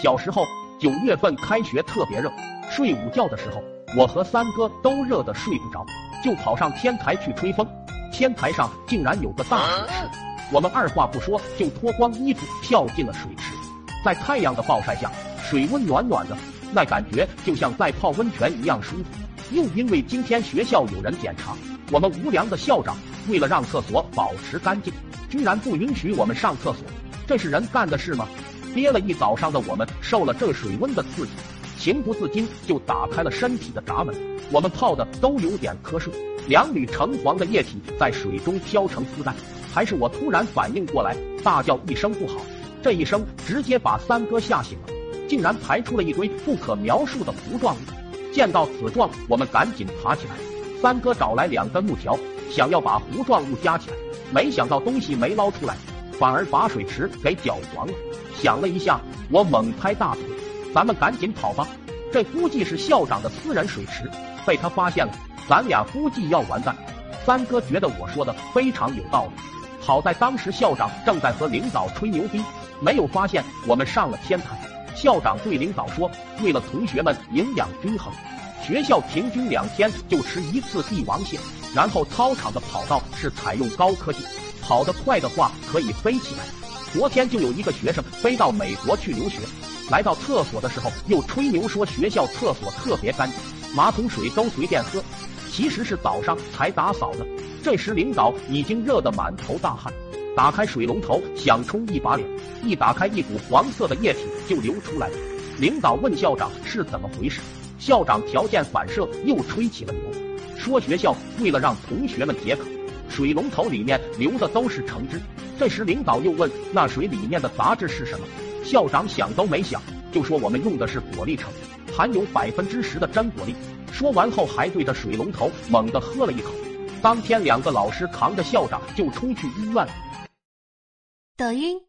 小时候九月份开学特别热，睡午觉的时候，我和三哥都热得睡不着，就跑上天台去吹风。天台上竟然有个大水池，我们二话不说就脱光衣服跳进了水池。在太阳的暴晒下，水温暖暖的，那感觉就像在泡温泉一样舒服。又因为今天学校有人检查，我们无良的校长为了让厕所保持干净，居然不允许我们上厕所，这是人干的事吗？憋了一早上的我们受了这水温的刺激，情不自禁就打开了身体的闸门。我们泡的都有点瞌睡，两缕橙黄的液体在水中飘成丝带。还是我突然反应过来，大叫一声不好。这一声直接把三哥吓醒了，竟然排出了一堆不可描述的糊状物。见到此状，我们赶紧爬起来。三哥找来两根木条，想要把糊状物夹起来，没想到东西没捞出来，反而把水池给搅黄了。想了一下，我猛拍大腿，咱们赶紧跑吧！这估计是校长的私人水池，被他发现了，咱俩估计要完蛋。三哥觉得我说的非常有道理，好在当时校长正在和领导吹牛逼，没有发现我们上了天台。校长对领导说：“为了同学们营养均衡，学校平均两天就吃一次帝王蟹。然后操场的跑道是采用高科技，跑得快的话可以飞起来。昨天就有一个学生飞到美国去留学，来到厕所的时候又吹牛说学校厕所特别干净，马桶水都随便喝。其实是早上才打扫的。这时领导已经热得满头大汗。”打开水龙头想冲一把脸，一打开一股黄色的液体就流出来了。领导问校长是怎么回事，校长条件反射又吹起了牛，说学校为了让同学们解渴，水龙头里面流的都是橙汁。这时领导又问那水里面的杂质是什么，校长想都没想就说我们用的是果粒橙，含有百分之十的真果粒。说完后还对着水龙头猛地喝了一口。当天两个老师扛着校长就冲去医院了。抖音。